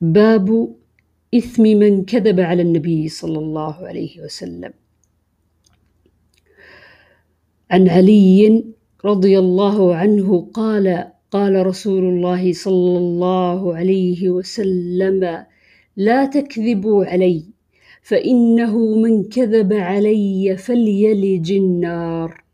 باب إثم من كذب على النبي صلى الله عليه وسلم. عن علي رضي الله عنه قال قال رسول الله صلى الله عليه وسلم لا تكذبوا علي فإنه من كذب علي فليلج النار.